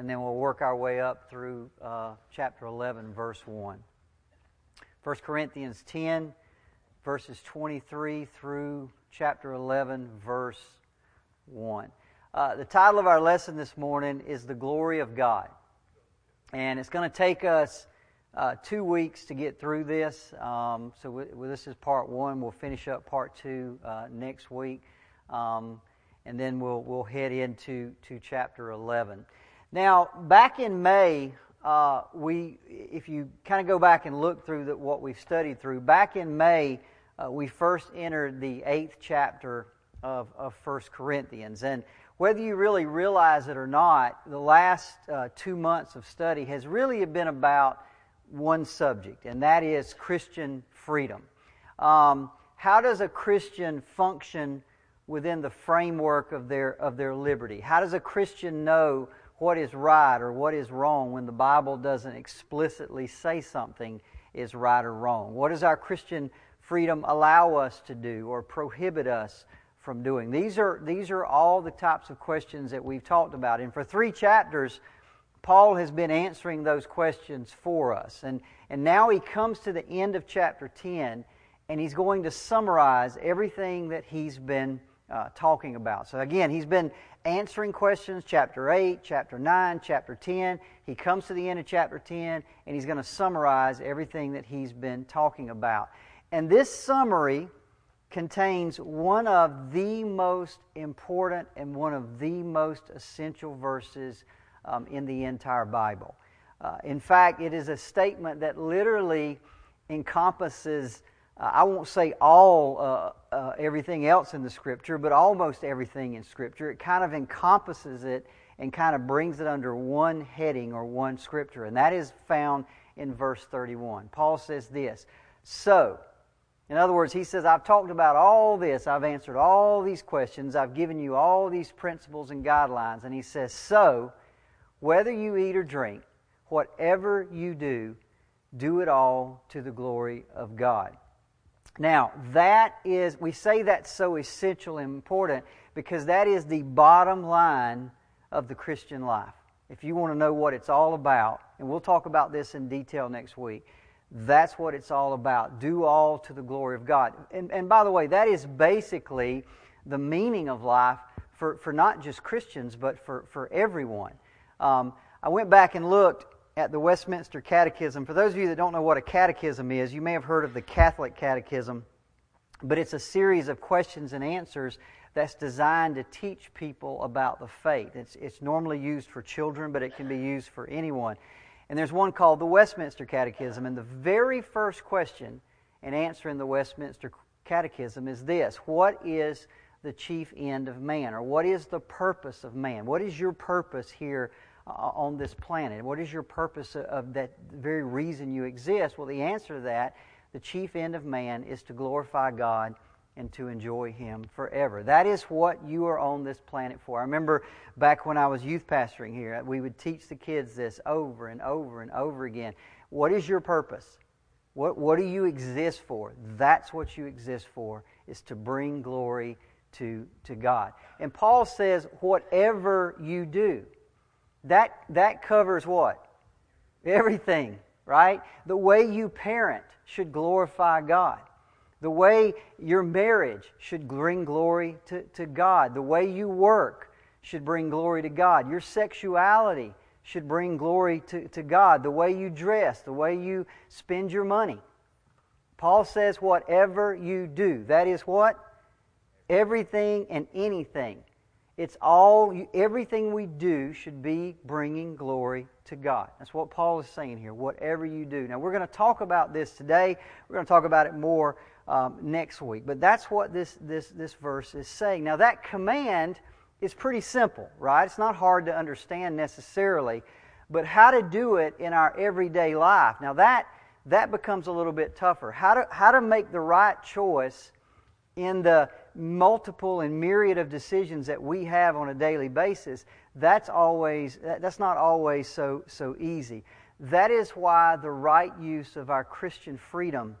and then we'll work our way up through uh, chapter 11, verse 1. 1 Corinthians 10, verses 23 through chapter 11, verse 1. Uh, the title of our lesson this morning is The Glory of God. And it's going to take us uh, two weeks to get through this. Um, so we, well, this is part one. We'll finish up part two uh, next week. Um, and then we'll, we'll head into to chapter 11. Now, back in May, uh, we, if you kind of go back and look through the, what we've studied through, back in May, uh, we first entered the eighth chapter of, of 1 Corinthians. And whether you really realize it or not, the last uh, two months of study has really been about one subject, and that is Christian freedom. Um, how does a Christian function within the framework of their, of their liberty? How does a Christian know what is right or what is wrong when the Bible doesn't explicitly say something is right or wrong? What does our Christian freedom allow us to do or prohibit us from doing? These are, these are all the types of questions that we've talked about. And for three chapters, Paul has been answering those questions for us. And, and now he comes to the end of chapter 10, and he's going to summarize everything that he's been uh, talking about. So, again, he's been answering questions chapter 8, chapter 9, chapter 10. He comes to the end of chapter 10, and he's going to summarize everything that he's been talking about. And this summary contains one of the most important and one of the most essential verses um, in the entire Bible. Uh, in fact, it is a statement that literally encompasses, uh, I won't say all uh, uh, everything else in the Scripture, but almost everything in Scripture. It kind of encompasses it and kind of brings it under one heading or one Scripture, and that is found in verse 31. Paul says this So, in other words, he says, I've talked about all this, I've answered all these questions, I've given you all these principles and guidelines, and he says, So, whether you eat or drink, whatever you do, do it all to the glory of God. Now, that is, we say that's so essential and important because that is the bottom line of the Christian life. If you want to know what it's all about, and we'll talk about this in detail next week, that's what it's all about. Do all to the glory of God. And, and by the way, that is basically the meaning of life for, for not just Christians, but for, for everyone. Um, I went back and looked at the Westminster Catechism. For those of you that don't know what a catechism is, you may have heard of the Catholic Catechism, but it's a series of questions and answers that's designed to teach people about the faith. It's, it's normally used for children, but it can be used for anyone. And there's one called the Westminster Catechism, and the very first question and answer in the Westminster Catechism is this What is the chief end of man? Or what is the purpose of man? What is your purpose here uh, on this planet? What is your purpose of that very reason you exist? Well, the answer to that, the chief end of man, is to glorify God and to enjoy Him forever. That is what you are on this planet for. I remember back when I was youth pastoring here, we would teach the kids this over and over and over again. What is your purpose? What, what do you exist for? That's what you exist for, is to bring glory to, to God. And Paul says, whatever you do. That, that covers what? Everything, right? The way you parent should glorify God. The way your marriage should bring glory to, to God. The way you work should bring glory to God. Your sexuality should bring glory to, to God. The way you dress, the way you spend your money. Paul says, whatever you do. That is what? Everything and anything it's all, everything we do should be bringing glory to God. That's what Paul is saying here, whatever you do. Now, we're going to talk about this today. We're going to talk about it more um, next week. But that's what this, this, this verse is saying. Now, that command is pretty simple, right? It's not hard to understand necessarily. But how to do it in our everyday life. Now, that, that becomes a little bit tougher. How to, how to make the right choice in the multiple and myriad of decisions that we have on a daily basis, that's always that's not always so so easy. That is why the right use of our Christian freedom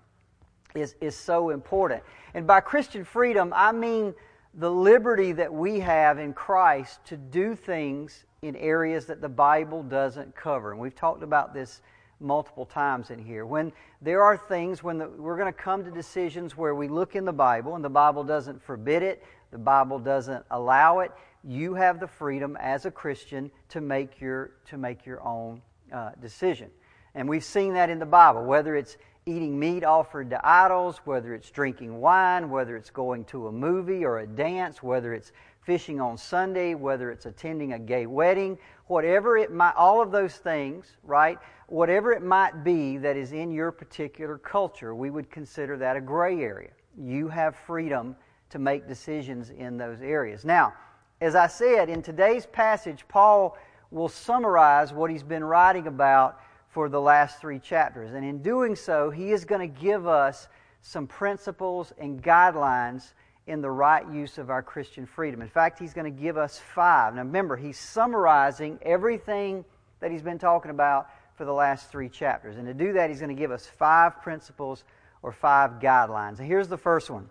is, is so important. And by Christian freedom, I mean the liberty that we have in Christ to do things in areas that the Bible doesn't cover. And we've talked about this multiple times in here. When there are things, when the, we're going to come to decisions where we look in the Bible and the Bible doesn't forbid it, the Bible doesn't allow it, you have the freedom as a Christian to make your, to make your own uh, decision. And we've seen that in the Bible, whether it's eating meat offered to idols, whether it's drinking wine, whether it's going to a movie or a dance, whether it's fishing on Sunday, whether it's attending a gay wedding, whatever it might, all of those things, right? Whatever it might be that is in your particular culture, we would consider that a gray area. You have freedom to make decisions in those areas. Now, as I said, in today's passage, Paul will summarize what he's been writing about for the last three chapters. And in doing so, he is going to give us some principles and guidelines in the right use of our Christian freedom. In fact, he's going to give us five. Now, remember, he's summarizing everything that he's been talking about for the last three chapters. And to do that, he's going to give us five principles or five guidelines. And here's the first one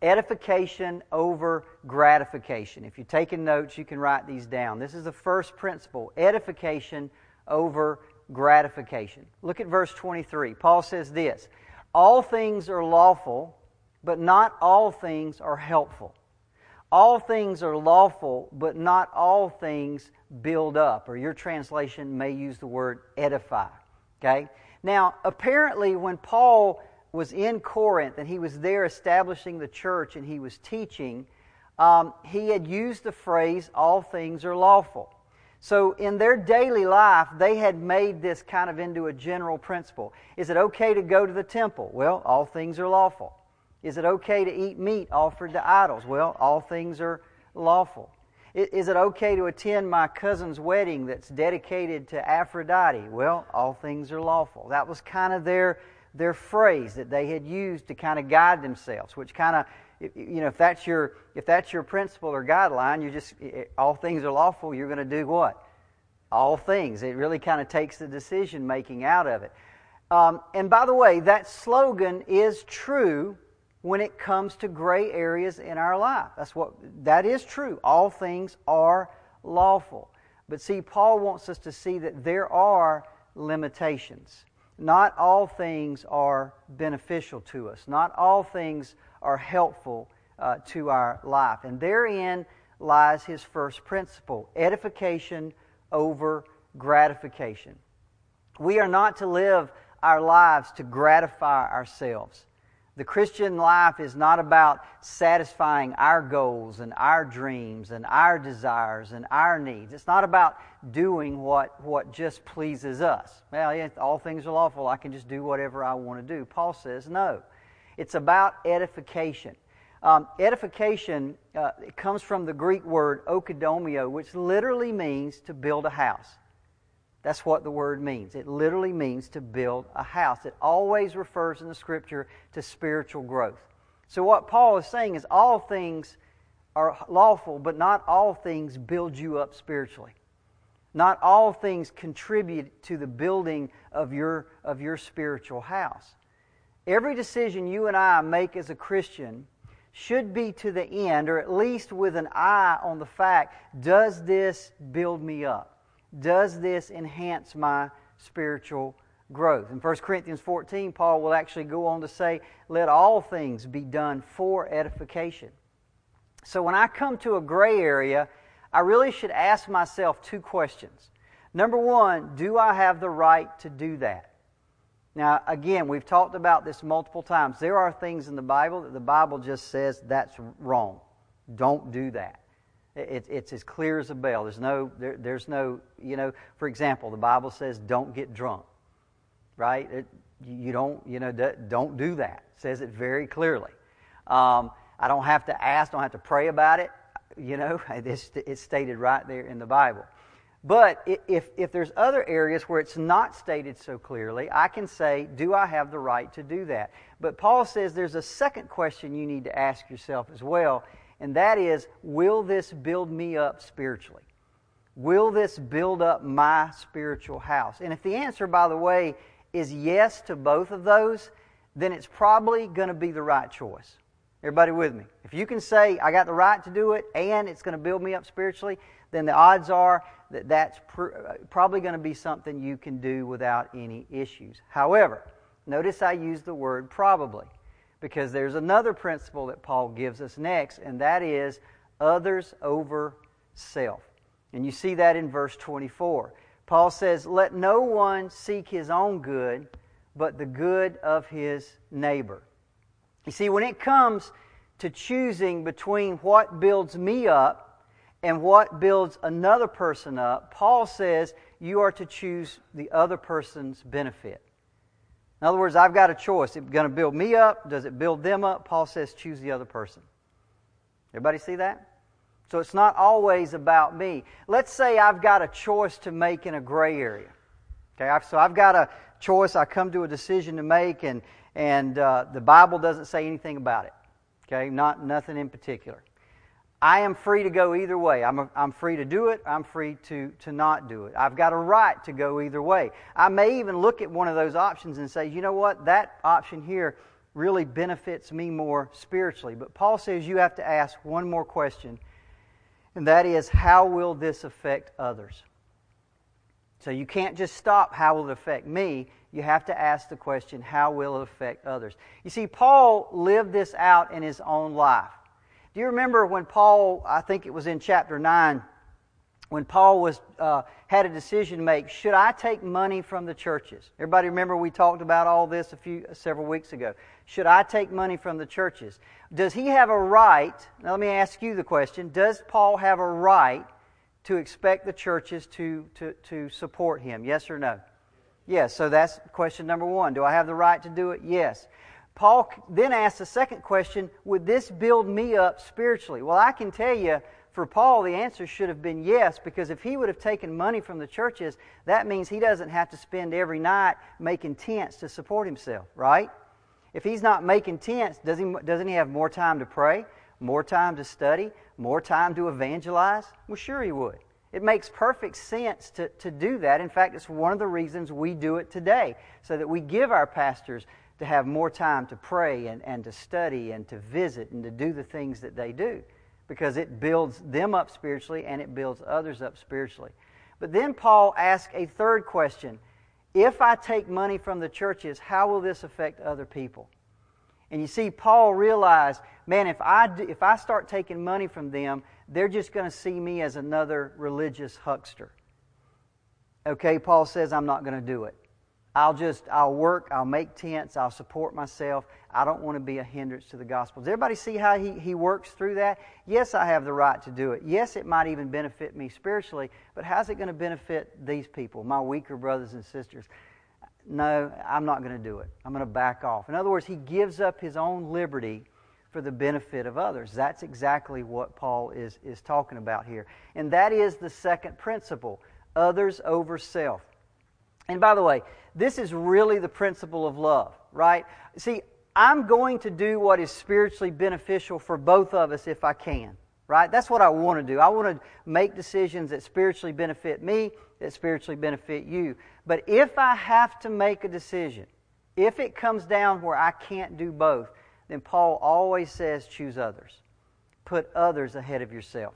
edification over gratification. If you're taking notes, you can write these down. This is the first principle edification over gratification. Look at verse 23. Paul says this All things are lawful, but not all things are helpful. All things are lawful, but not all things build up. Or your translation may use the word edify. Okay? Now, apparently, when Paul was in Corinth and he was there establishing the church and he was teaching, um, he had used the phrase, all things are lawful. So, in their daily life, they had made this kind of into a general principle. Is it okay to go to the temple? Well, all things are lawful. Is it okay to eat meat offered to idols? Well, all things are lawful. Is it okay to attend my cousin's wedding that's dedicated to Aphrodite? Well, all things are lawful. That was kind of their, their phrase that they had used to kind of guide themselves, which kind of you know, if that's your if that's your principle or guideline, you just all things are lawful. You're going to do what? All things. It really kind of takes the decision making out of it. Um, and by the way, that slogan is true when it comes to gray areas in our life. That's what that is true. All things are lawful. But see, Paul wants us to see that there are limitations. Not all things are beneficial to us. Not all things are helpful uh, to our life. And therein lies his first principle edification over gratification. We are not to live our lives to gratify ourselves. The Christian life is not about satisfying our goals and our dreams and our desires and our needs. It's not about doing what, what just pleases us. Well, yeah, all things are lawful. I can just do whatever I want to do. Paul says no. It's about edification. Um, edification uh, comes from the Greek word oikodomio, which literally means to build a house. That's what the word means. It literally means to build a house. It always refers in the scripture to spiritual growth. So, what Paul is saying is all things are lawful, but not all things build you up spiritually. Not all things contribute to the building of your, of your spiritual house. Every decision you and I make as a Christian should be to the end, or at least with an eye on the fact does this build me up? Does this enhance my spiritual growth? In 1 Corinthians 14, Paul will actually go on to say, Let all things be done for edification. So when I come to a gray area, I really should ask myself two questions. Number one, do I have the right to do that? Now, again, we've talked about this multiple times. There are things in the Bible that the Bible just says that's wrong. Don't do that. It, it's as clear as a bell. There's no, there, there's no, you know, for example, the Bible says don't get drunk, right? It, you don't, you know, don't do that. It says it very clearly. Um, I don't have to ask, don't have to pray about it. You know, it's, it's stated right there in the Bible. But if, if there's other areas where it's not stated so clearly, I can say, do I have the right to do that? But Paul says there's a second question you need to ask yourself as well, and that is, will this build me up spiritually? Will this build up my spiritual house? And if the answer, by the way, is yes to both of those, then it's probably going to be the right choice. Everybody with me? If you can say, I got the right to do it and it's going to build me up spiritually, then the odds are that that's pr- uh, probably going to be something you can do without any issues. However, notice I use the word probably because there's another principle that Paul gives us next, and that is others over self. And you see that in verse 24. Paul says, Let no one seek his own good, but the good of his neighbor. You see, when it comes to choosing between what builds me up and what builds another person up, Paul says you are to choose the other person's benefit. In other words, I've got a choice. Is it going to build me up? Does it build them up? Paul says choose the other person. Everybody see that? So it's not always about me. Let's say I've got a choice to make in a gray area. Okay, so I've got a choice. I come to a decision to make, and and uh, the Bible doesn't say anything about it. Okay, not nothing in particular. I am free to go either way. I'm, a, I'm free to do it. I'm free to, to not do it. I've got a right to go either way. I may even look at one of those options and say, you know what, that option here really benefits me more spiritually. But Paul says you have to ask one more question, and that is, how will this affect others? So you can't just stop, how will it affect me? You have to ask the question, how will it affect others? You see, Paul lived this out in his own life. Do you remember when Paul, I think it was in chapter 9, when Paul was uh, had a decision to make, should I take money from the churches? Everybody remember we talked about all this a few several weeks ago. Should I take money from the churches? Does he have a right? Now let me ask you the question, does Paul have a right to expect the churches to, to, to support him? Yes or no? Yes, so that's question number one. Do I have the right to do it? Yes. Paul then asks the second question Would this build me up spiritually? Well, I can tell you, for Paul, the answer should have been yes, because if he would have taken money from the churches, that means he doesn't have to spend every night making tents to support himself, right? If he's not making tents, does he, doesn't he have more time to pray, more time to study, more time to evangelize? Well, sure he would. It makes perfect sense to, to do that. In fact, it's one of the reasons we do it today, so that we give our pastors to have more time to pray and, and to study and to visit and to do the things that they do, because it builds them up spiritually and it builds others up spiritually. But then Paul asks a third question If I take money from the churches, how will this affect other people? And you see, Paul realized, man, if I, do, if I start taking money from them, they're just going to see me as another religious huckster. Okay, Paul says, I'm not going to do it. I'll just, I'll work, I'll make tents, I'll support myself. I don't want to be a hindrance to the gospel. Does everybody see how he, he works through that? Yes, I have the right to do it. Yes, it might even benefit me spiritually, but how's it going to benefit these people, my weaker brothers and sisters? No, I'm not going to do it. I'm going to back off. In other words, he gives up his own liberty for the benefit of others. That's exactly what Paul is, is talking about here. And that is the second principle others over self. And by the way, this is really the principle of love, right? See, I'm going to do what is spiritually beneficial for both of us if I can, right? That's what I want to do. I want to make decisions that spiritually benefit me, that spiritually benefit you. But if I have to make a decision, if it comes down where I can't do both, then Paul always says choose others. Put others ahead of yourself.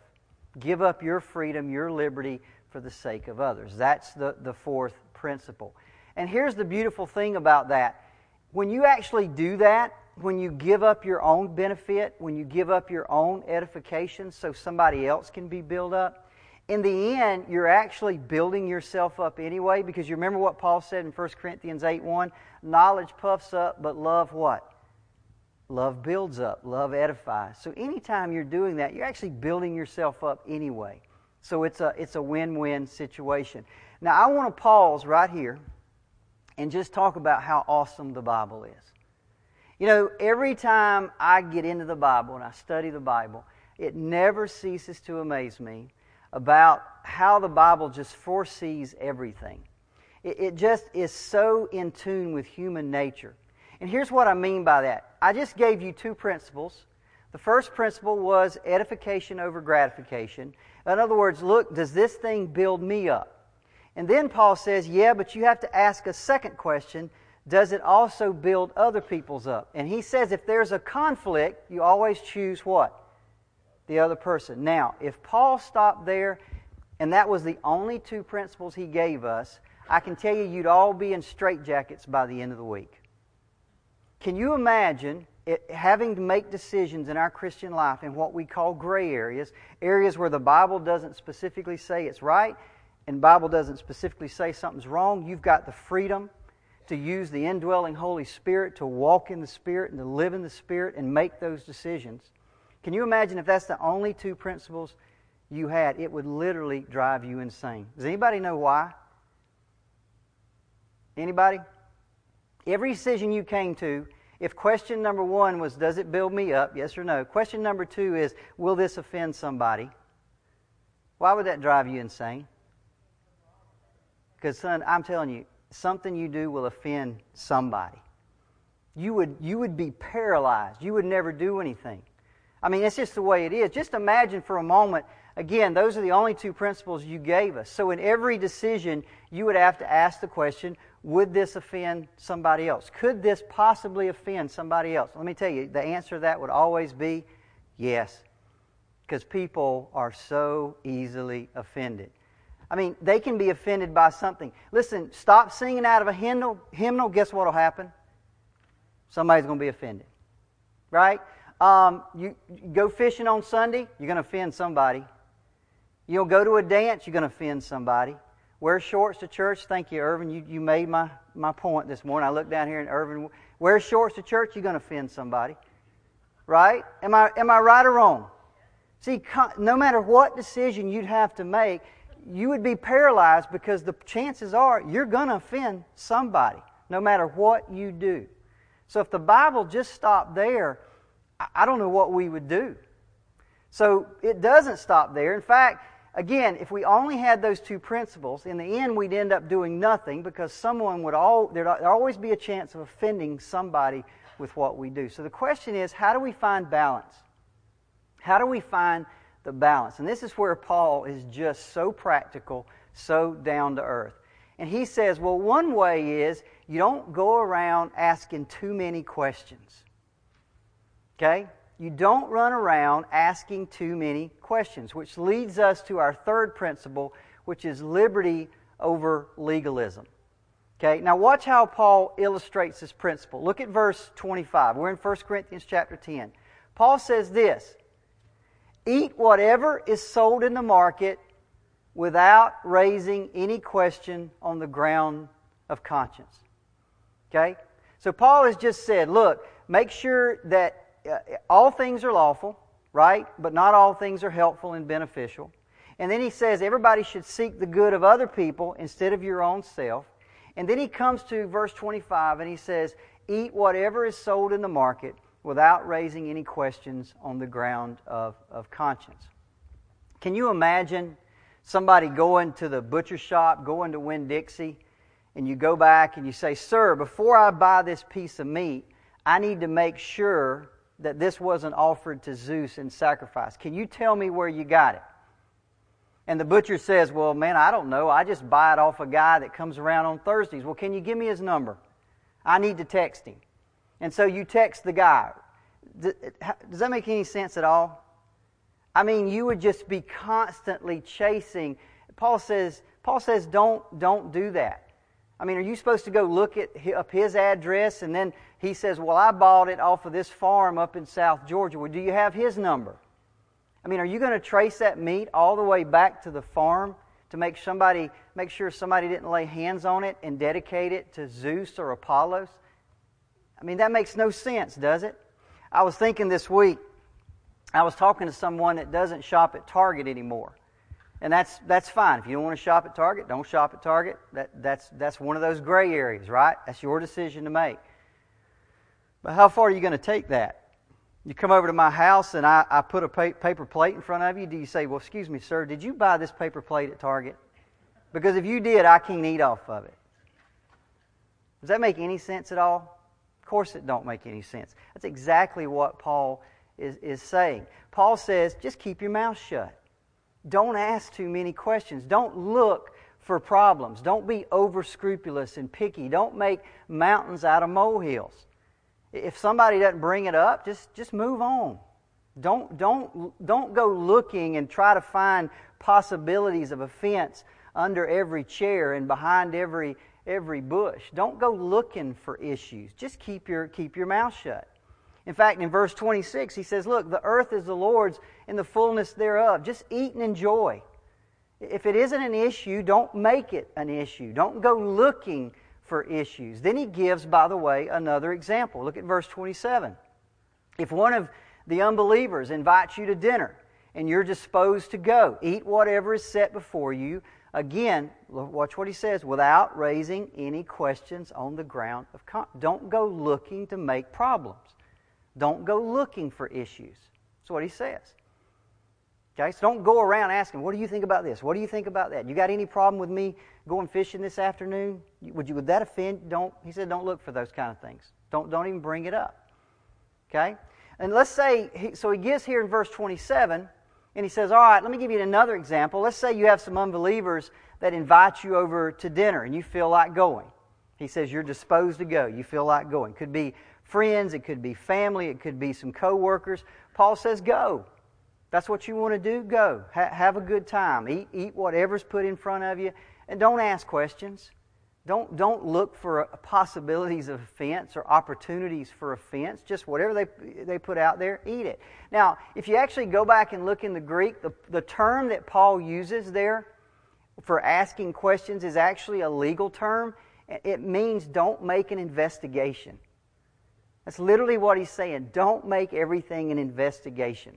Give up your freedom, your liberty for the sake of others. That's the, the fourth principle. And here's the beautiful thing about that. When you actually do that, when you give up your own benefit, when you give up your own edification so somebody else can be built up, in the end, you're actually building yourself up anyway because you remember what Paul said in 1 Corinthians 8 1? Knowledge puffs up, but love what? Love builds up, love edifies. So anytime you're doing that, you're actually building yourself up anyway. So it's a, it's a win win situation. Now, I want to pause right here and just talk about how awesome the Bible is. You know, every time I get into the Bible and I study the Bible, it never ceases to amaze me about how the Bible just foresees everything. It, it just is so in tune with human nature. And here's what I mean by that. I just gave you two principles. The first principle was edification over gratification. In other words, look, does this thing build me up? And then Paul says, yeah, but you have to ask a second question does it also build other people's up? And he says if there's a conflict, you always choose what? The other person. Now, if Paul stopped there and that was the only two principles he gave us, I can tell you you'd all be in straitjackets by the end of the week. Can you imagine it, having to make decisions in our Christian life in what we call gray areas, areas where the Bible doesn't specifically say it's right and Bible doesn't specifically say something's wrong? You've got the freedom to use the indwelling Holy Spirit to walk in the Spirit and to live in the Spirit and make those decisions. Can you imagine if that's the only two principles you had? It would literally drive you insane. Does anybody know why? Anybody? Every decision you came to, if question number one was, Does it build me up? Yes or no. Question number two is, Will this offend somebody? Why would that drive you insane? Because, son, I'm telling you, something you do will offend somebody. You would, you would be paralyzed. You would never do anything. I mean, it's just the way it is. Just imagine for a moment, again, those are the only two principles you gave us. So, in every decision, you would have to ask the question would this offend somebody else? Could this possibly offend somebody else? Let me tell you, the answer to that would always be yes, because people are so easily offended. I mean, they can be offended by something. Listen, stop singing out of a hymnal. Hymnal. Guess what will happen? Somebody's going to be offended, right? Um, you, you go fishing on Sunday, you're going to offend somebody. You'll go to a dance, you're going to offend somebody. Wear shorts to church. Thank you, Irvin. You, you made my, my point this morning. I looked down here and Irvin, wear shorts to church, you're going to offend somebody. Right? Am I, am I right or wrong? See, no matter what decision you'd have to make, you would be paralyzed because the chances are you're going to offend somebody, no matter what you do. So if the Bible just stopped there, I don't know what we would do. So it doesn't stop there. In fact, again, if we only had those two principles, in the end we'd end up doing nothing because someone would all there'd always be a chance of offending somebody with what we do. So the question is, how do we find balance? How do we find the balance. And this is where Paul is just so practical, so down to earth. And he says, well, one way is you don't go around asking too many questions. Okay? You don't run around asking too many questions, which leads us to our third principle, which is liberty over legalism. Okay, now watch how Paul illustrates this principle. Look at verse 25. We're in 1 Corinthians chapter 10. Paul says this Eat whatever is sold in the market without raising any question on the ground of conscience. Okay? So Paul has just said, look, make sure that uh, all things are lawful, right? But not all things are helpful and beneficial. And then he says everybody should seek the good of other people instead of your own self. And then he comes to verse 25 and he says, Eat whatever is sold in the market without raising any questions on the ground of, of conscience. Can you imagine somebody going to the butcher shop, going to Winn Dixie, and you go back and you say, Sir, before I buy this piece of meat, I need to make sure that this wasn't offered to Zeus in sacrifice. Can you tell me where you got it? And the butcher says, Well, man, I don't know. I just buy it off a guy that comes around on Thursdays. Well, can you give me his number? I need to text him. And so you text the guy. Does that make any sense at all? I mean, you would just be constantly chasing. Paul says, Paul says, don't, don't do that. I mean, are you supposed to go look at up his address and then he says, well, I bought it off of this farm up in South Georgia. Well, do you have his number? I mean, are you going to trace that meat all the way back to the farm to make somebody make sure somebody didn't lay hands on it and dedicate it to Zeus or Apollos? I mean, that makes no sense, does it? I was thinking this week, I was talking to someone that doesn't shop at Target anymore. And that's, that's fine. If you don't want to shop at Target, don't shop at Target. That, that's, that's one of those gray areas, right? That's your decision to make. But how far are you going to take that? You come over to my house and I, I put a pa- paper plate in front of you. Do you say, Well, excuse me, sir, did you buy this paper plate at Target? Because if you did, I can't eat off of it. Does that make any sense at all? Course it don't make any sense. That's exactly what Paul is, is saying. Paul says, just keep your mouth shut. Don't ask too many questions. Don't look for problems. Don't be over scrupulous and picky. Don't make mountains out of molehills. If somebody doesn't bring it up, just, just move on. Don't, don't, don't go looking and try to find possibilities of offense under every chair and behind every, every bush. Don't go looking for issues. Just keep your, keep your mouth shut. In fact, in verse 26, he says, Look, the earth is the Lord's and the fullness thereof. Just eat and enjoy. If it isn't an issue, don't make it an issue. Don't go looking for issues. Then he gives, by the way, another example. Look at verse 27. If one of the unbelievers invites you to dinner and you're disposed to go, eat whatever is set before you. Again, watch what he says without raising any questions on the ground of. Con- don't go looking to make problems. Don't go looking for issues. That's what he says. Okay, so don't go around asking, what do you think about this? What do you think about that? You got any problem with me going fishing this afternoon? Would you would that offend? Don't he said don't look for those kind of things. Don't don't even bring it up. Okay? And let's say so he gives here in verse 27 and he says, "All right, let me give you another example. Let's say you have some unbelievers that invite you over to dinner and you feel like going." He says you're disposed to go. You feel like going. Could be friends, it could be family, it could be some coworkers. Paul says, "Go." That's what you want to do? Go. Ha- have a good time. Eat, eat whatever's put in front of you. And don't ask questions. Don't, don't look for uh, possibilities of offense or opportunities for offense. Just whatever they, they put out there, eat it. Now, if you actually go back and look in the Greek, the, the term that Paul uses there for asking questions is actually a legal term. It means don't make an investigation. That's literally what he's saying. Don't make everything an investigation.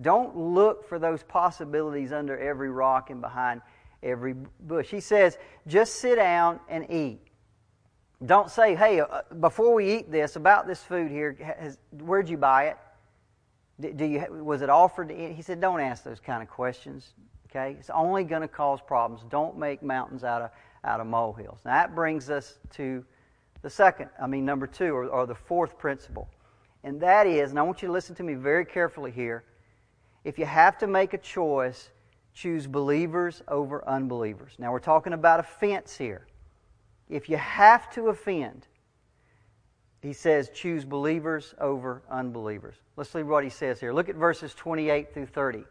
Don't look for those possibilities under every rock and behind every bush. He says, just sit down and eat. Don't say, hey, uh, before we eat this, about this food here, has, where'd you buy it? Do you, was it offered to eat? He said, don't ask those kind of questions. Okay? It's only going to cause problems. Don't make mountains out of, out of molehills. Now, that brings us to the second, I mean, number two, or, or the fourth principle. And that is, and I want you to listen to me very carefully here if you have to make a choice, choose believers over unbelievers. Now, we're talking about offense here. If you have to offend, he says, choose believers over unbelievers. Let's see what he says here. Look at verses 28 through 30.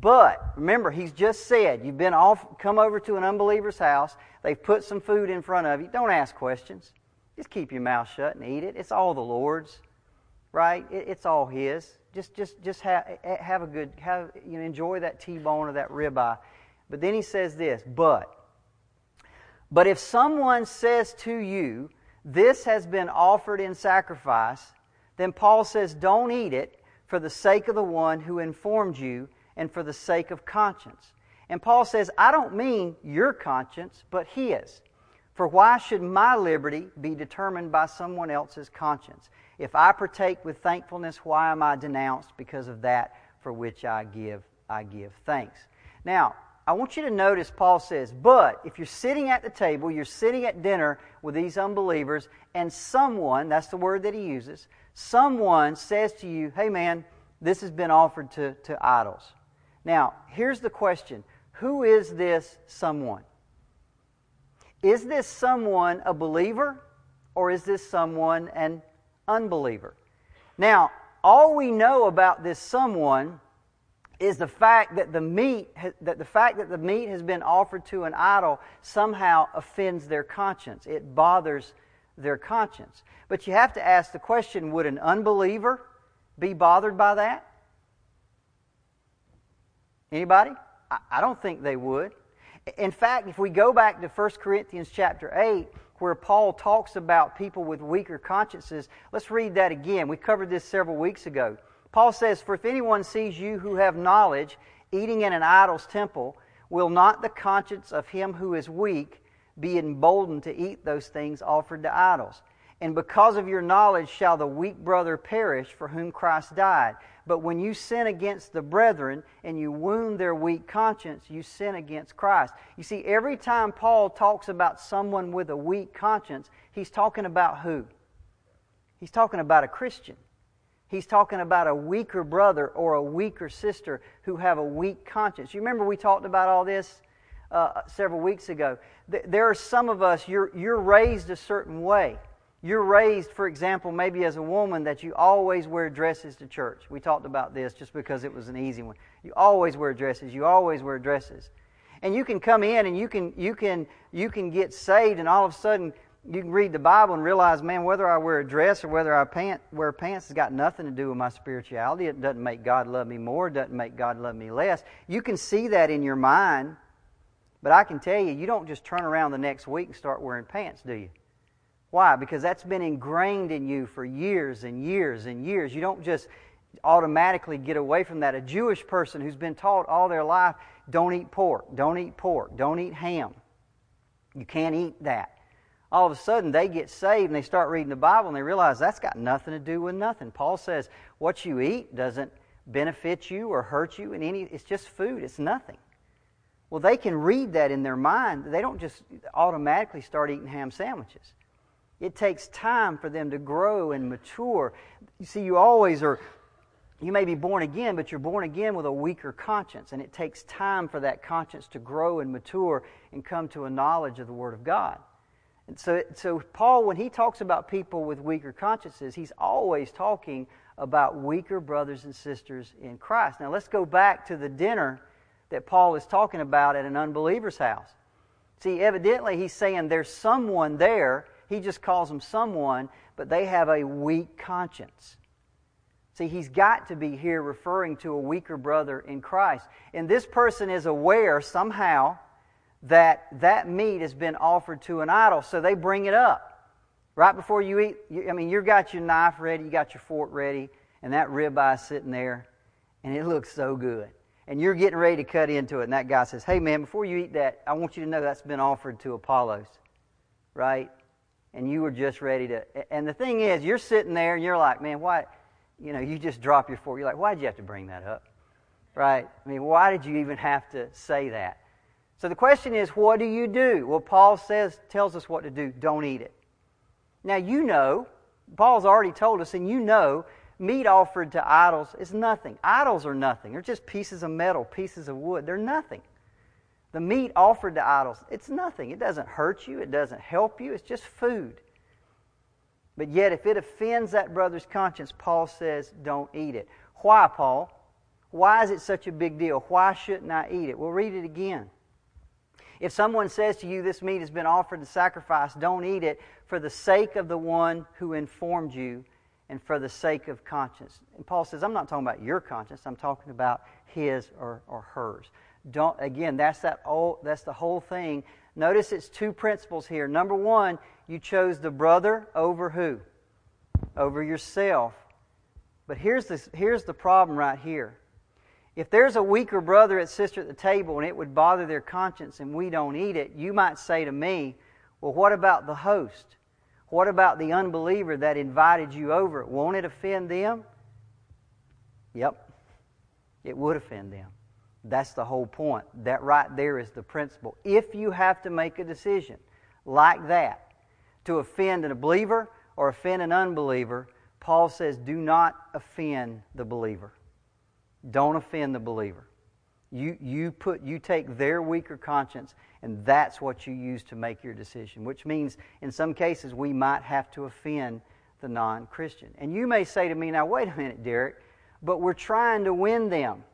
But remember, he's just said you've been off, come over to an unbeliever's house. They've put some food in front of you. Don't ask questions. Just keep your mouth shut and eat it. It's all the Lord's, right? It, it's all His just just just have have a good have you know enjoy that T-bone or that ribeye. But then he says this, but but if someone says to you, this has been offered in sacrifice, then Paul says, don't eat it for the sake of the one who informed you and for the sake of conscience. And Paul says, I don't mean your conscience, but his. For why should my liberty be determined by someone else's conscience? If I partake with thankfulness, why am I denounced because of that for which I give I give thanks? Now, I want you to notice Paul says, but if you're sitting at the table, you're sitting at dinner with these unbelievers, and someone, that's the word that he uses, someone says to you, hey man, this has been offered to, to idols. Now, here's the question Who is this someone? Is this someone a believer, or is this someone an unbeliever. Now, all we know about this someone is the fact that the meat that the fact that the meat has been offered to an idol somehow offends their conscience. It bothers their conscience. But you have to ask the question, would an unbeliever be bothered by that? Anybody? I, don't think they would. In fact, if we go back to 1 Corinthians chapter 8, where Paul talks about people with weaker consciences. Let's read that again. We covered this several weeks ago. Paul says, For if anyone sees you who have knowledge eating in an idol's temple, will not the conscience of him who is weak be emboldened to eat those things offered to idols? And because of your knowledge shall the weak brother perish for whom Christ died. But when you sin against the brethren and you wound their weak conscience, you sin against Christ. You see, every time Paul talks about someone with a weak conscience, he's talking about who? He's talking about a Christian. He's talking about a weaker brother or a weaker sister who have a weak conscience. You remember we talked about all this uh, several weeks ago. Th- there are some of us, you're, you're raised a certain way. You're raised, for example, maybe as a woman, that you always wear dresses to church. We talked about this just because it was an easy one. You always wear dresses. You always wear dresses. And you can come in and you can, you can, you can get saved, and all of a sudden you can read the Bible and realize, man, whether I wear a dress or whether I pant, wear pants has got nothing to do with my spirituality. It doesn't make God love me more. It doesn't make God love me less. You can see that in your mind, but I can tell you, you don't just turn around the next week and start wearing pants, do you? Why? Because that's been ingrained in you for years and years and years. You don't just automatically get away from that. A Jewish person who's been taught all their life, don't eat pork, don't eat pork, don't eat ham. You can't eat that. All of a sudden, they get saved and they start reading the Bible and they realize that's got nothing to do with nothing. Paul says what you eat doesn't benefit you or hurt you in any, it's just food, it's nothing. Well, they can read that in their mind. They don't just automatically start eating ham sandwiches. It takes time for them to grow and mature. You see, you always are, you may be born again, but you're born again with a weaker conscience, and it takes time for that conscience to grow and mature and come to a knowledge of the Word of God. And so, so Paul, when he talks about people with weaker consciences, he's always talking about weaker brothers and sisters in Christ. Now, let's go back to the dinner that Paul is talking about at an unbeliever's house. See, evidently, he's saying there's someone there he just calls them someone, but they have a weak conscience. See, he's got to be here referring to a weaker brother in Christ. And this person is aware somehow that that meat has been offered to an idol, so they bring it up. Right before you eat, I mean, you've got your knife ready, you got your fork ready, and that ribeye sitting there, and it looks so good. And you're getting ready to cut into it, and that guy says, Hey, man, before you eat that, I want you to know that's been offered to Apollos. Right? And you were just ready to. And the thing is, you're sitting there and you're like, man, why? You know, you just drop your fork. You're like, why did you have to bring that up? Right? I mean, why did you even have to say that? So the question is, what do you do? Well, Paul says, tells us what to do. Don't eat it. Now, you know, Paul's already told us, and you know, meat offered to idols is nothing. Idols are nothing. They're just pieces of metal, pieces of wood. They're nothing. The meat offered to idols, it's nothing. It doesn't hurt you, it doesn't help you, it's just food. But yet, if it offends that brother's conscience, Paul says, don't eat it. Why, Paul? Why is it such a big deal? Why shouldn't I eat it? Well, read it again. If someone says to you, This meat has been offered to sacrifice, don't eat it for the sake of the one who informed you and for the sake of conscience. And Paul says, I'm not talking about your conscience, I'm talking about his or, or hers. Don't again, that's that old, that's the whole thing. Notice it's two principles here. Number one, you chose the brother over who? Over yourself. But here's the, here's the problem right here. If there's a weaker brother or sister at the table and it would bother their conscience and we don't eat it, you might say to me, Well, what about the host? What about the unbeliever that invited you over? Won't it offend them? Yep, it would offend them. That's the whole point. That right there is the principle. If you have to make a decision like that to offend a believer or offend an unbeliever, Paul says, do not offend the believer. Don't offend the believer. You, you, put, you take their weaker conscience, and that's what you use to make your decision, which means in some cases we might have to offend the non Christian. And you may say to me, now, wait a minute, Derricke, but we're trying to win them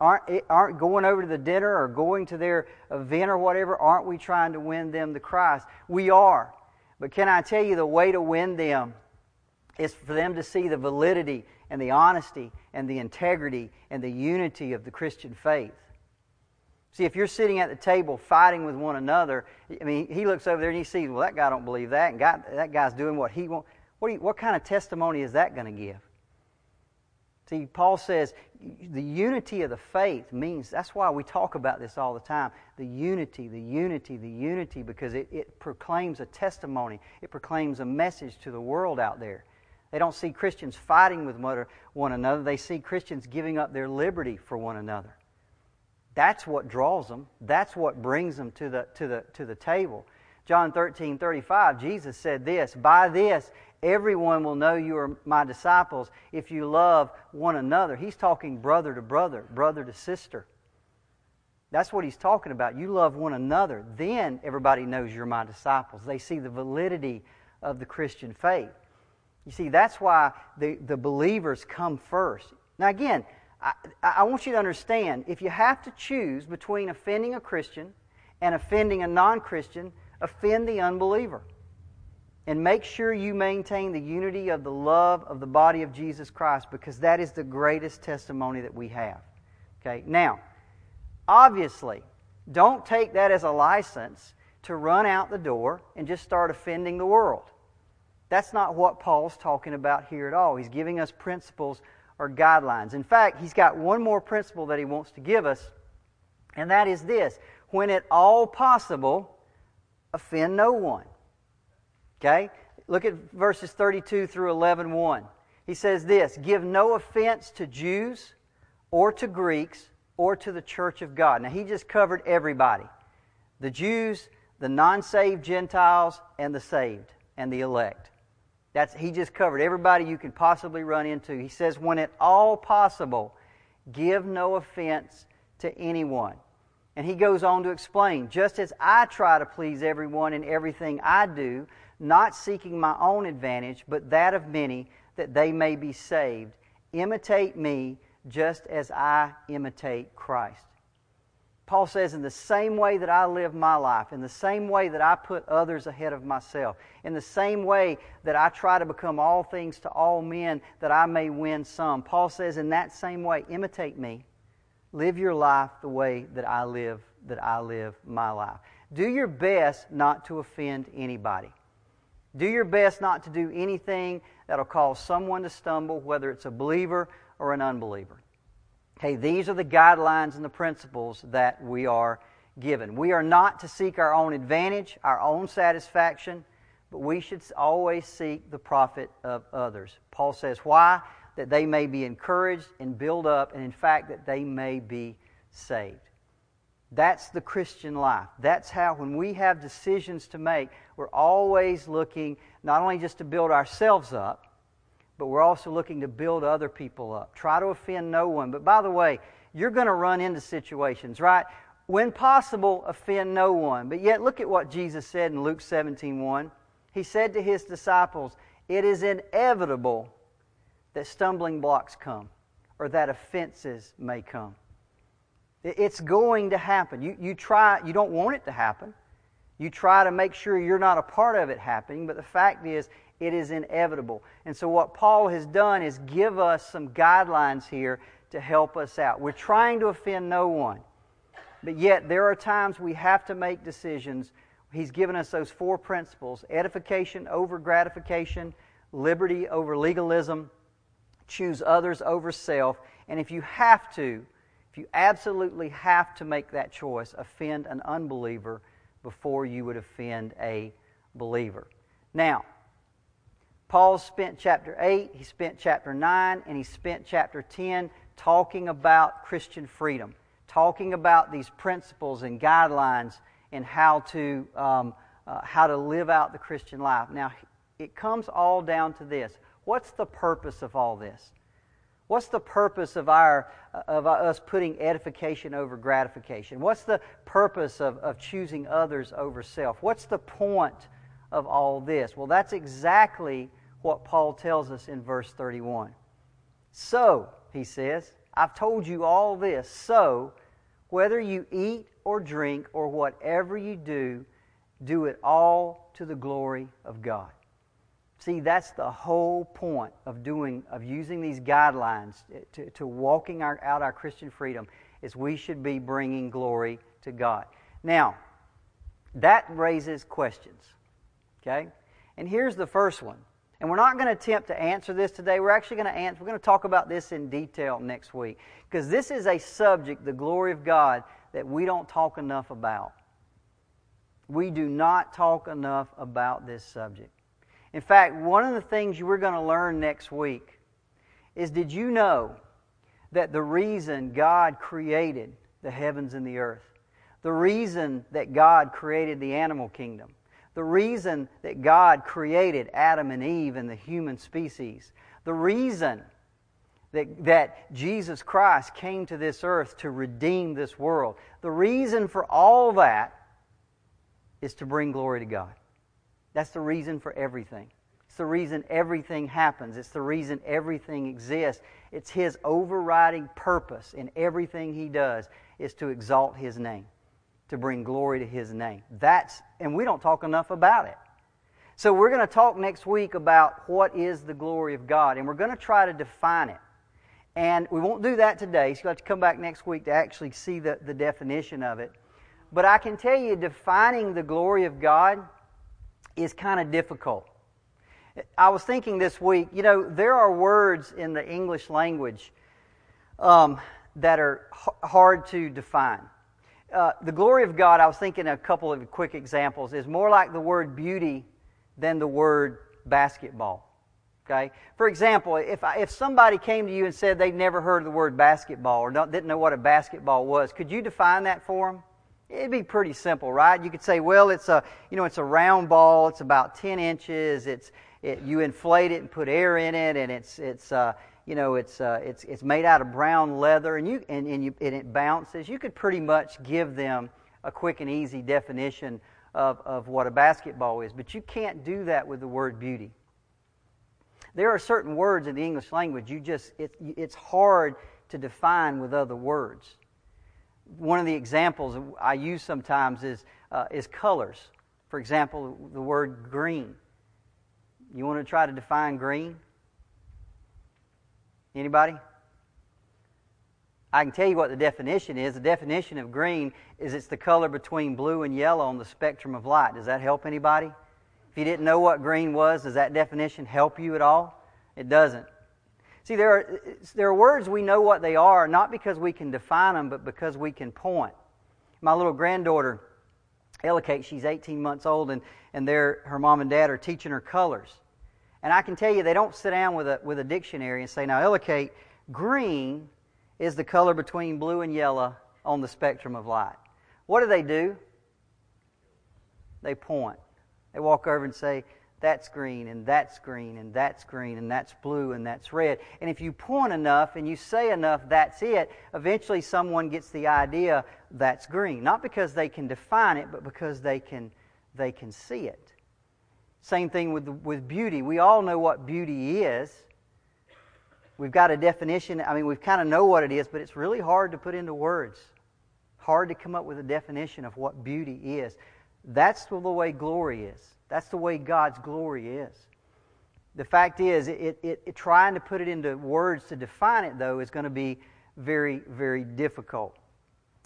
aren't, aren't going over to the dinner or going to their event or whatever, aren't we trying to win them to Christ? We are. But can I tell you the way to win them is for them to see the validity and the honesty and the integrity and the unity of the Christian faith. See, if you're sitting at the table fighting with one another, I mean, he looks over there and he sees, well, that guy don't believe that, and God, that guy's doing what he wants. What, what kind of testimony is that going to give? See, Paul says the unity of the faith means that's why we talk about this all the time. The unity, the unity, the unity, because it, it proclaims a testimony, it proclaims a message to the world out there. They don't see Christians fighting with one another, they see Christians giving up their liberty for one another. That's what draws them, that's what brings them to the, to the, to the table. John 13, 35, Jesus said this By this Everyone will know you are my disciples if you love one another. He's talking brother to brother, brother to sister. That's what he's talking about. You love one another. Then everybody knows you're my disciples. They see the validity of the Christian faith. You see, that's why the, the believers come first. Now, again, I, I want you to understand if you have to choose between offending a Christian and offending a non Christian, offend the unbeliever. And make sure you maintain the unity of the love of the body of Jesus Christ because that is the greatest testimony that we have. Okay, now, obviously, don't take that as a license to run out the door and just start offending the world. That's not what Paul's talking about here at all. He's giving us principles or guidelines. In fact, he's got one more principle that he wants to give us, and that is this when at all possible, offend no one. Okay? Look at verses 32 through 11 1. He says this Give no offense to Jews or to Greeks or to the church of God. Now, he just covered everybody the Jews, the non saved Gentiles, and the saved and the elect. That's, he just covered everybody you can possibly run into. He says, when at all possible, give no offense to anyone. And he goes on to explain, just as I try to please everyone in everything I do, not seeking my own advantage, but that of many, that they may be saved. Imitate me just as I imitate Christ. Paul says, in the same way that I live my life, in the same way that I put others ahead of myself, in the same way that I try to become all things to all men that I may win some, Paul says, in that same way, imitate me. Live your life the way that I live, that I live my life. Do your best not to offend anybody. Do your best not to do anything that'll cause someone to stumble, whether it's a believer or an unbeliever. Okay, these are the guidelines and the principles that we are given. We are not to seek our own advantage, our own satisfaction, but we should always seek the profit of others. Paul says, Why? That they may be encouraged and build up, and in fact, that they may be saved. That's the Christian life. That's how, when we have decisions to make, we're always looking not only just to build ourselves up, but we're also looking to build other people up. Try to offend no one. But by the way, you're going to run into situations, right? When possible, offend no one. But yet, look at what Jesus said in Luke 17 1. He said to his disciples, It is inevitable that stumbling blocks come or that offenses may come. It's going to happen. You, you try, you don't want it to happen. You try to make sure you're not a part of it happening, but the fact is, it is inevitable. And so, what Paul has done is give us some guidelines here to help us out. We're trying to offend no one, but yet there are times we have to make decisions. He's given us those four principles edification over gratification, liberty over legalism, choose others over self. And if you have to, you absolutely have to make that choice, offend an unbeliever before you would offend a believer. Now, Paul spent chapter 8, he spent chapter 9, and he spent chapter 10 talking about Christian freedom, talking about these principles and guidelines and how to, um, uh, how to live out the Christian life. Now, it comes all down to this what's the purpose of all this? What's the purpose of, our, of uh, us putting edification over gratification? What's the purpose of, of choosing others over self? What's the point of all this? Well, that's exactly what Paul tells us in verse 31. So, he says, I've told you all this. So, whether you eat or drink or whatever you do, do it all to the glory of God. See, that's the whole point of doing, of using these guidelines to, to walking our, out our Christian freedom, is we should be bringing glory to God. Now, that raises questions. Okay? And here's the first one. And we're not going to attempt to answer this today. We're actually going to answer, we're going to talk about this in detail next week. Because this is a subject, the glory of God, that we don't talk enough about. We do not talk enough about this subject. In fact, one of the things you we're going to learn next week is did you know that the reason God created the heavens and the earth, the reason that God created the animal kingdom, the reason that God created Adam and Eve and the human species, the reason that, that Jesus Christ came to this earth to redeem this world. The reason for all that is to bring glory to God. That's the reason for everything. It's the reason everything happens. It's the reason everything exists. It's His overriding purpose in everything He does is to exalt His name, to bring glory to His name. That's, and we don't talk enough about it. So we're going to talk next week about what is the glory of God, and we're going to try to define it. And we won't do that today, so you'll have to come back next week to actually see the, the definition of it. But I can tell you, defining the glory of God is kind of difficult. I was thinking this week, you know, there are words in the English language um, that are h- hard to define. Uh, the glory of God, I was thinking a couple of quick examples, is more like the word beauty than the word basketball. Okay? For example, if, I, if somebody came to you and said they'd never heard the word basketball or didn't know what a basketball was, could you define that for them? It'd be pretty simple, right? You could say, well, it's a, you know, it's a round ball. It's about 10 inches. It's, it, you inflate it and put air in it, and it's, it's, uh, you know, it's, uh, it's, it's made out of brown leather, and, you, and, and, you, and it bounces. You could pretty much give them a quick and easy definition of, of what a basketball is, but you can't do that with the word beauty. There are certain words in the English language you just it, it's hard to define with other words. One of the examples I use sometimes is uh, is colors. For example, the word green. You want to try to define green? Anybody? I can tell you what the definition is. The definition of green is it's the color between blue and yellow on the spectrum of light. Does that help anybody? If you didn't know what green was, does that definition help you at all? It doesn't. See, there are, there are words we know what they are, not because we can define them, but because we can point. My little granddaughter, Ella Kate, she's 18 months old, and, and her mom and dad are teaching her colors. And I can tell you, they don't sit down with a, with a dictionary and say, now, Ella Kate, green is the color between blue and yellow on the spectrum of light. What do they do? They point. They walk over and say, that's green, and that's green, and that's green, and that's blue, and that's red. And if you point enough and you say enough, that's it, eventually someone gets the idea that's green. Not because they can define it, but because they can, they can see it. Same thing with, with beauty. We all know what beauty is. We've got a definition. I mean, we kind of know what it is, but it's really hard to put into words. Hard to come up with a definition of what beauty is. That's the way glory is. That's the way God's glory is. The fact is, it, it, it, trying to put it into words to define it, though, is going to be very, very difficult.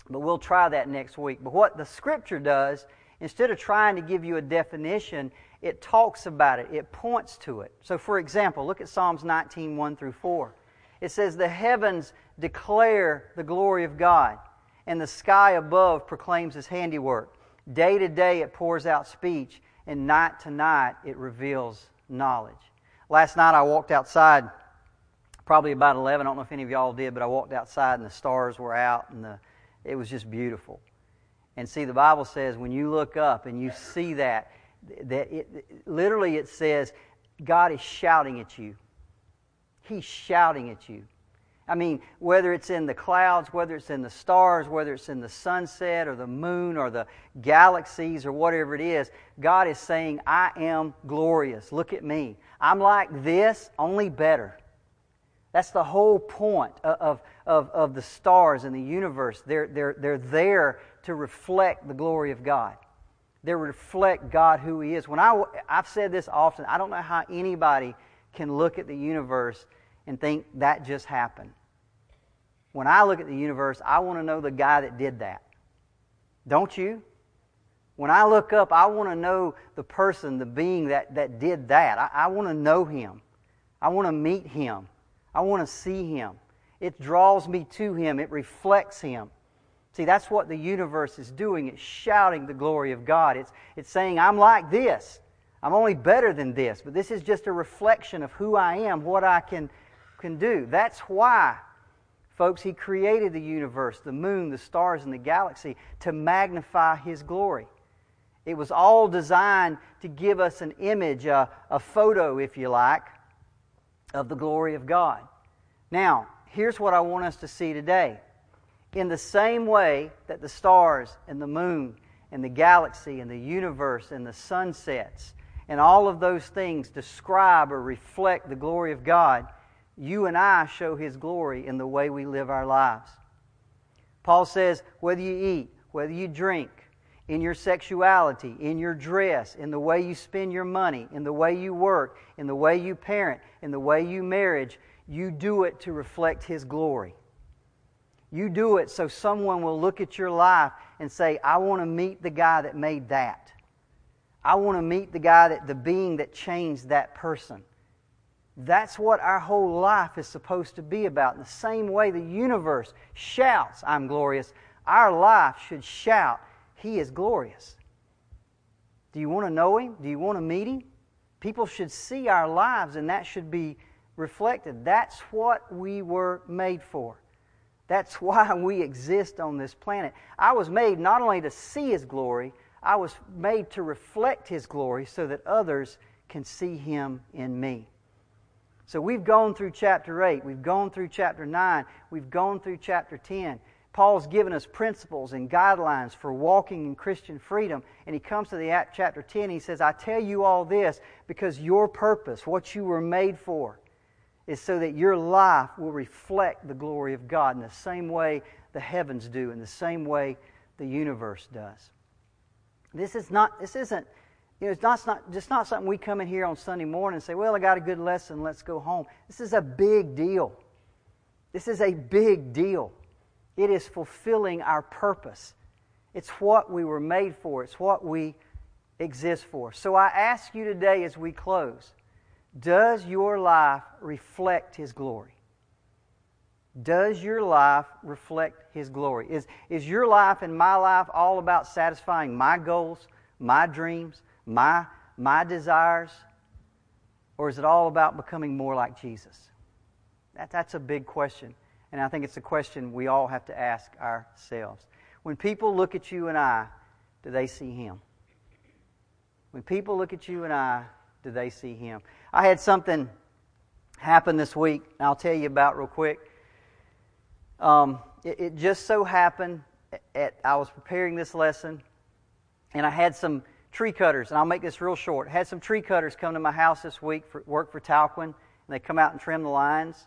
But we'll try that next week. But what the Scripture does, instead of trying to give you a definition, it talks about it, it points to it. So, for example, look at Psalms 19 1 through 4. It says, The heavens declare the glory of God, and the sky above proclaims his handiwork. Day to day it pours out speech, and night to night it reveals knowledge. Last night I walked outside, probably about 11. I don't know if any of y'all did, but I walked outside and the stars were out, and the, it was just beautiful. And see, the Bible says when you look up and you see that, that it, literally it says God is shouting at you. He's shouting at you. I mean, whether it's in the clouds, whether it's in the stars, whether it's in the sunset or the moon or the galaxies or whatever it is, God is saying, I am glorious. Look at me. I'm like this, only better. That's the whole point of, of, of the stars and the universe. They're, they're, they're there to reflect the glory of God. They reflect God who He is. When I, I've said this often, I don't know how anybody can look at the universe and think that just happened. When I look at the universe, I want to know the guy that did that. Don't you? When I look up, I want to know the person, the being that, that did that. I, I want to know him. I want to meet him. I want to see him. It draws me to him, it reflects him. See, that's what the universe is doing. It's shouting the glory of God. It's, it's saying, I'm like this. I'm only better than this. But this is just a reflection of who I am, what I can, can do. That's why Folks, He created the universe, the moon, the stars, and the galaxy to magnify His glory. It was all designed to give us an image, a, a photo, if you like, of the glory of God. Now, here's what I want us to see today. In the same way that the stars and the moon and the galaxy and the universe and the sunsets and all of those things describe or reflect the glory of God, you and I show His glory in the way we live our lives. Paul says, whether you eat, whether you drink, in your sexuality, in your dress, in the way you spend your money, in the way you work, in the way you parent, in the way you marriage, you do it to reflect His glory. You do it so someone will look at your life and say, I want to meet the guy that made that. I want to meet the guy that, the being that changed that person. That's what our whole life is supposed to be about. In the same way the universe shouts, I'm glorious, our life should shout, he is glorious. Do you want to know Him? Do you want to meet Him? People should see our lives, and that should be reflected. That's what we were made for. That's why we exist on this planet. I was made not only to see His glory, I was made to reflect His glory so that others can see Him in me. So we've gone through chapter 8, we've gone through chapter 9, we've gone through chapter 10. Paul's given us principles and guidelines for walking in Christian freedom. And he comes to the act, chapter 10, he says, I tell you all this because your purpose, what you were made for, is so that your life will reflect the glory of God in the same way the heavens do, in the same way the universe does. This is not, this isn't, you know, it's not, it's not just not something we come in here on Sunday morning and say, well, I got a good lesson, let's go home. This is a big deal. This is a big deal. It is fulfilling our purpose. It's what we were made for, it's what we exist for. So I ask you today as we close does your life reflect His glory? Does your life reflect His glory? Is, is your life and my life all about satisfying my goals, my dreams, my, my desires? Or is it all about becoming more like Jesus? That, that's a big question. And I think it's a question we all have to ask ourselves. When people look at you and I, do they see Him? When people look at you and I, do they see Him? I had something happen this week, and I'll tell you about real quick. Um, it, it, just so happened at, I was preparing this lesson, and I had some tree cutters, and I'll make this real short. Had some tree cutters come to my house this week for work for Talquin, and they come out and trim the lines,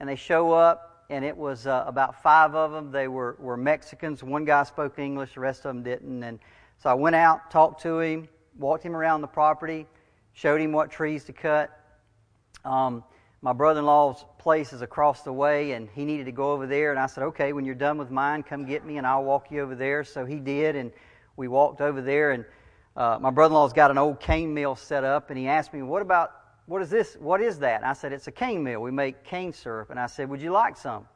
and they show up, and it was uh, about five of them. They were, were Mexicans. One guy spoke English, the rest of them didn't. And so I went out, talked to him, walked him around the property, showed him what trees to cut. Um, my brother in law's place is across the way, and he needed to go over there. And I said, Okay, when you're done with mine, come get me, and I'll walk you over there. So he did, and we walked over there. And uh, my brother in law's got an old cane mill set up, and he asked me, What about what is this? What is that? And I said, It's a cane mill. We make cane syrup. And I said, Would you like some?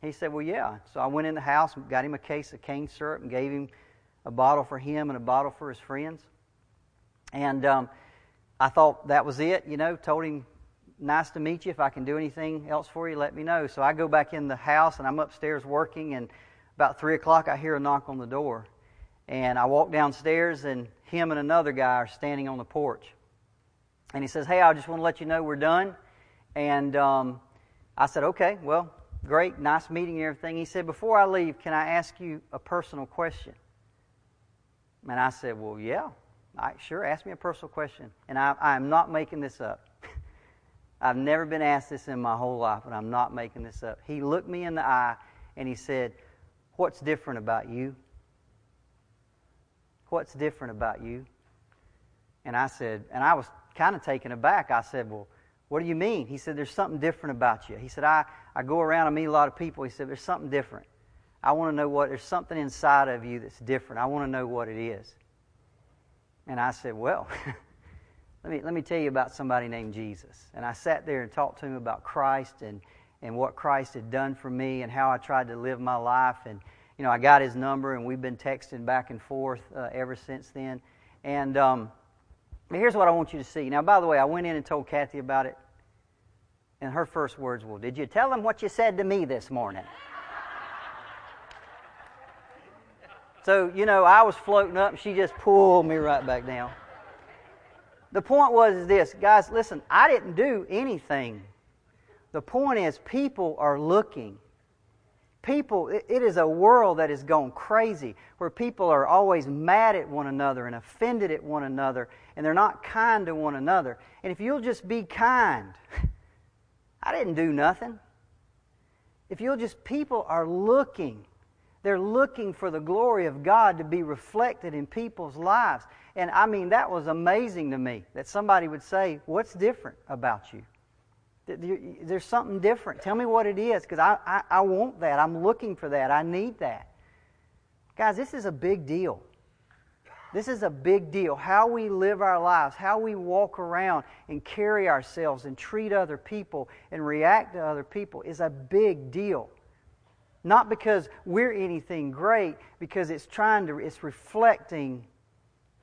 He said, Well, yeah. So I went in the house and got him a case of cane syrup and gave him a bottle for him and a bottle for his friends. And um, I thought that was it, you know, told him, Nice to meet you. If I can do anything else for you, let me know. So I go back in the house and I'm upstairs working. And about 3 o'clock, I hear a knock on the door. And I walk downstairs, and him and another guy are standing on the porch. And he says, Hey, I just want to let you know we're done. And um, I said, Okay, well, great, nice meeting and everything. He said, Before I leave, can I ask you a personal question? And I said, Well, yeah. Sure, ask me a personal question. And I, I'm not making this up. I've never been asked this in my whole life, and I'm not making this up. He looked me in the eye and he said, What's different about you? What's different about you? And I said, and I was kind of taken aback. I said, Well, what do you mean? He said, There's something different about you. He said, I, I go around and meet a lot of people. He said, There's something different. I want to know what, there's something inside of you that's different. I want to know what it is. And I said, Well, let, me, let me tell you about somebody named Jesus. And I sat there and talked to him about Christ and, and what Christ had done for me and how I tried to live my life. And, you know, I got his number and we've been texting back and forth uh, ever since then. And, um, here's what I want you to see. Now, by the way, I went in and told Kathy about it. And her first words were, Did you tell him what you said to me this morning? so, you know, I was floating up and she just pulled me right back down. The point was is this, guys, listen, I didn't do anything The point is, people are looking. People, it, is a world that is going crazy where people are always mad at one another and offended at one another and they're not kind to one another. And if you'll just be kind, I didn't do nothing. If you'll just, people are looking. They're looking for the glory of God to be reflected in people's lives. And I mean, that was amazing to me that somebody would say, What's different about you? There's something different. Tell me what it is because I, I, I want that. I'm looking for that. I need that. Guys, this is a big deal. This is a big deal. How we live our lives, how we walk around and carry ourselves and treat other people and react to other people is a big deal. Not because we're anything great, because it's trying to, it's reflecting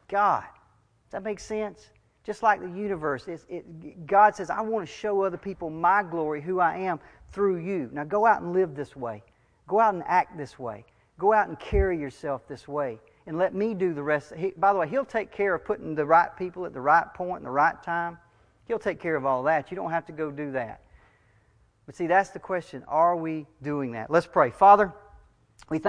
God. Does that make sense? Just like the universe, it, God says, I want to show other people my glory, who I am, through you. Now go out and live this way. Go out and act this way. Go out and carry yourself this way. And let me do the rest. He, by the way, He'll take care of putting the right people at the right point and the right time. He'll take care of all that. You don't have to go do that. But see, that's the question. Are we doing that? Let's pray. Father, we thank